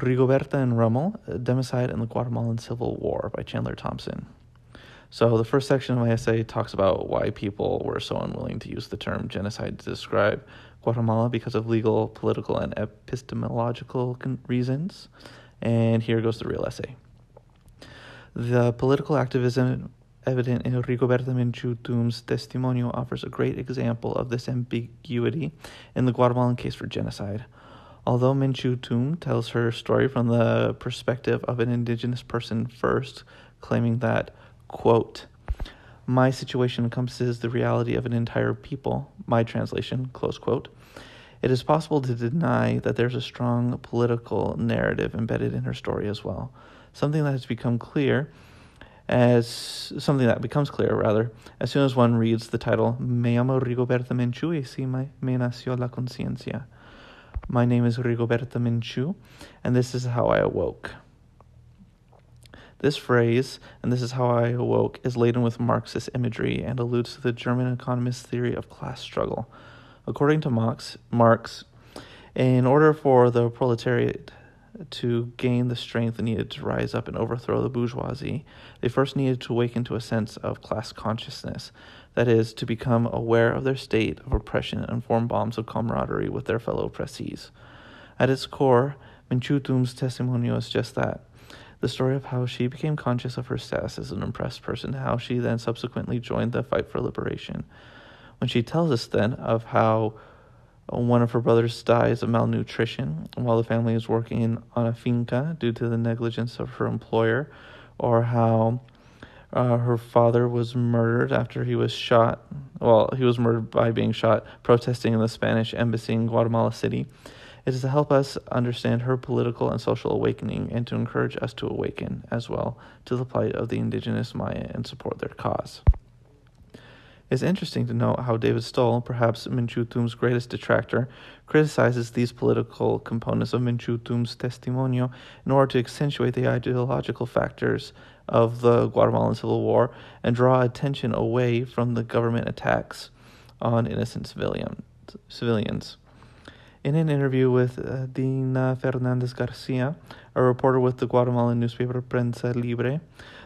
Rigoberta and Rummel, uh, Democide in the Guatemalan Civil War by Chandler Thompson. So, the first section of my essay talks about why people were so unwilling to use the term genocide to describe Guatemala because of legal, political, and epistemological reasons. And here goes the real essay. The political activism evident in Rigoberta Menchu Tum's testimonio offers a great example of this ambiguity in the Guatemalan case for genocide. Although Menchu Tum tells her story from the perspective of an indigenous person first, claiming that, quote, my situation encompasses the reality of an entire people, my translation, close quote. It is possible to deny that there's a strong political narrative embedded in her story as well, something that has become clear as something that becomes clear rather as soon as one reads the title Me llamo Rigoberta Menchu y si me, me nació la conciencia. My name is Rigoberta Menchu, and this is how I awoke. This phrase, and this is how I awoke, is laden with Marxist imagery and alludes to the German economist's theory of class struggle. According to Marx, Marx, in order for the proletariat to gain the strength needed to rise up and overthrow the bourgeoisie, they first needed to awaken to a sense of class consciousness, that is, to become aware of their state of oppression and form bonds of camaraderie with their fellow oppressees. At its core, Menchu Tum's testimonial is just that the story of how she became conscious of her status as an oppressed person, how she then subsequently joined the fight for liberation. When she tells us then of how one of her brothers dies of malnutrition while the family is working on a finca due to the negligence of her employer, or how uh, her father was murdered after he was shot. Well, he was murdered by being shot protesting in the Spanish embassy in Guatemala City. It is to help us understand her political and social awakening and to encourage us to awaken as well to the plight of the indigenous Maya and support their cause. It's interesting to note how David Stoll, perhaps Menchu Tum's greatest detractor, criticizes these political components of Menchu Tum's testimonio in order to accentuate the ideological factors of the Guatemalan Civil War and draw attention away from the government attacks on innocent civilian, civilians. In an interview with uh, Dina Fernandez Garcia, a reporter with the Guatemalan newspaper Prensa Libre,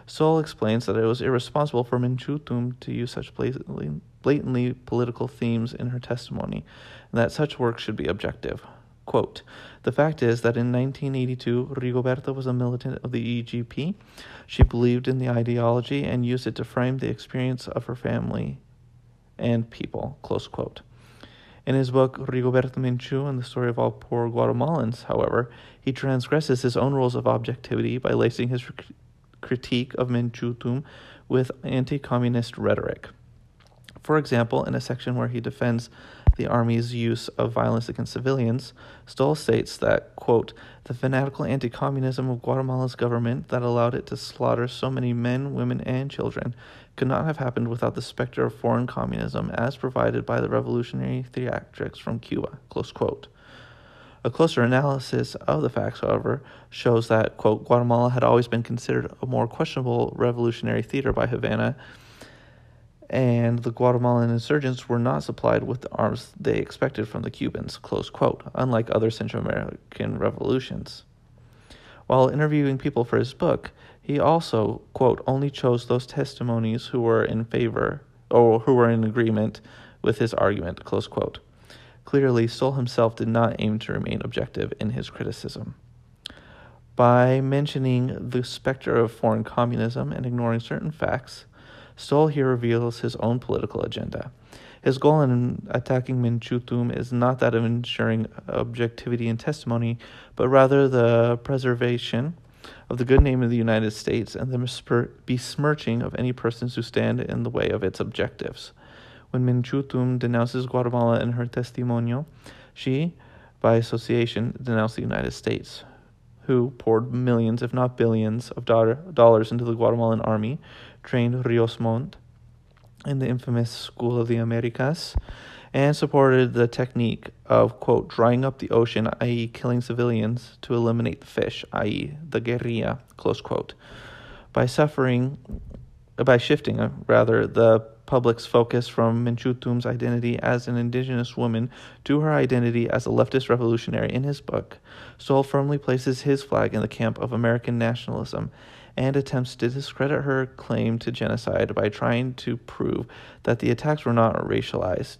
Stoll explains that it was irresponsible for Menchu Tum to use such blatantly, blatantly political themes in her testimony, and that such work should be objective. Quote, the fact is that in 1982, Rigoberta was a militant of the EGP. She believed in the ideology and used it to frame the experience of her family and people. Close quote. In his book Rigoberta Menchu and the Story of All Poor Guatemalans, however, he transgresses his own rules of objectivity by lacing his critique of Menchu Tum with anti communist rhetoric. For example, in a section where he defends the army's use of violence against civilians, Stoll states that, quote, the fanatical anti communism of Guatemala's government that allowed it to slaughter so many men, women, and children could not have happened without the specter of foreign communism as provided by the revolutionary theatrics from Cuba. Close quote. A closer analysis of the facts, however, shows that, quote, Guatemala had always been considered a more questionable revolutionary theater by Havana, and the Guatemalan insurgents were not supplied with the arms they expected from the Cubans, close quote, unlike other Central American revolutions. While interviewing people for his book, he also, quote, only chose those testimonies who were in favor or who were in agreement with his argument, close quote. Clearly, Stoll himself did not aim to remain objective in his criticism. By mentioning the specter of foreign communism and ignoring certain facts, Stoll here reveals his own political agenda. His goal in attacking Menchu Tum is not that of ensuring objectivity in testimony, but rather the preservation of the good name of the United States and the besmirching of any persons who stand in the way of its objectives. When Menchu Tum denounces Guatemala in her testimonio, she, by association, denounced the United States, who poured millions, if not billions, of dollars into the Guatemalan army, trained Rios Montt in the infamous School of the Americas, and supported the technique of, quote, drying up the ocean, i.e., killing civilians, to eliminate the fish, i.e., the guerrilla, close quote. By suffering, by shifting, uh, rather, the public's focus from Menchu Tum's identity as an indigenous woman to her identity as a leftist revolutionary in his book, Stoll firmly places his flag in the camp of American nationalism and attempts to discredit her claim to genocide by trying to prove that the attacks were not racialized.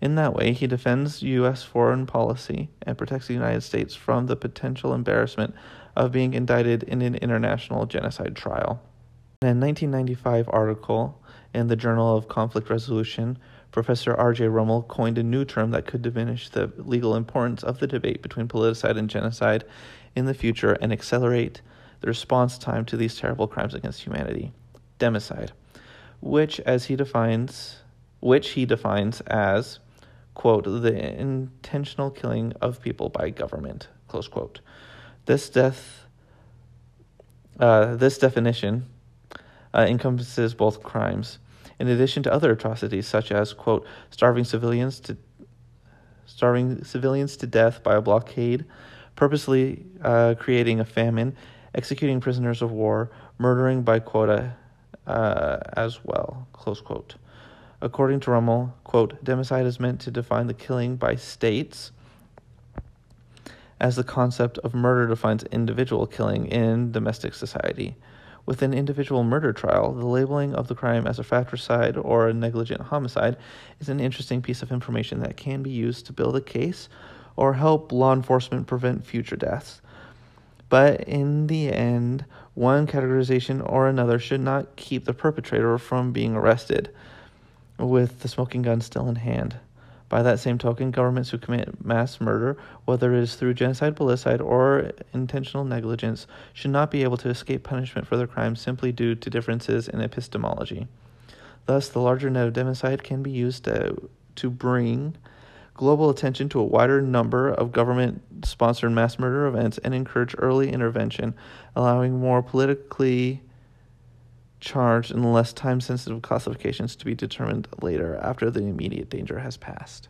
In that way, he defends U.S. foreign policy and protects the United States from the potential embarrassment of being indicted in an international genocide trial. In a 1995 article in the Journal of Conflict Resolution, Professor R.J. Rummel coined a new term that could diminish the legal importance of the debate between politicide and genocide in the future and accelerate the response time to these terrible crimes against humanity. Democide, which, as he defines, which he defines as quote, the intentional killing of people by government, close quote. This death, uh, this definition uh, encompasses both crimes, in addition to other atrocities such as, quote, starving civilians to starving civilians to death by a blockade, purposely uh, creating a famine, executing prisoners of war, murdering by quota uh, as well, close quote. According to Rummel, quote, democide is meant to define the killing by states as the concept of murder defines individual killing in domestic society. With an individual murder trial, the labeling of the crime as a fratricide or a negligent homicide is an interesting piece of information that can be used to build a case or help law enforcement prevent future deaths. But in the end, one categorization or another should not keep the perpetrator from being arrested with the smoking gun still in hand. By that same token, governments who commit mass murder, whether it is through genocide, politicide, or intentional negligence, should not be able to escape punishment for their crimes simply due to differences in epistemology. Thus, the larger net of democide can be used to, to bring global attention to a wider number of government sponsored mass murder events and encourage early intervention, allowing more politically charged and less time sensitive classifications to be determined later after the immediate danger has passed.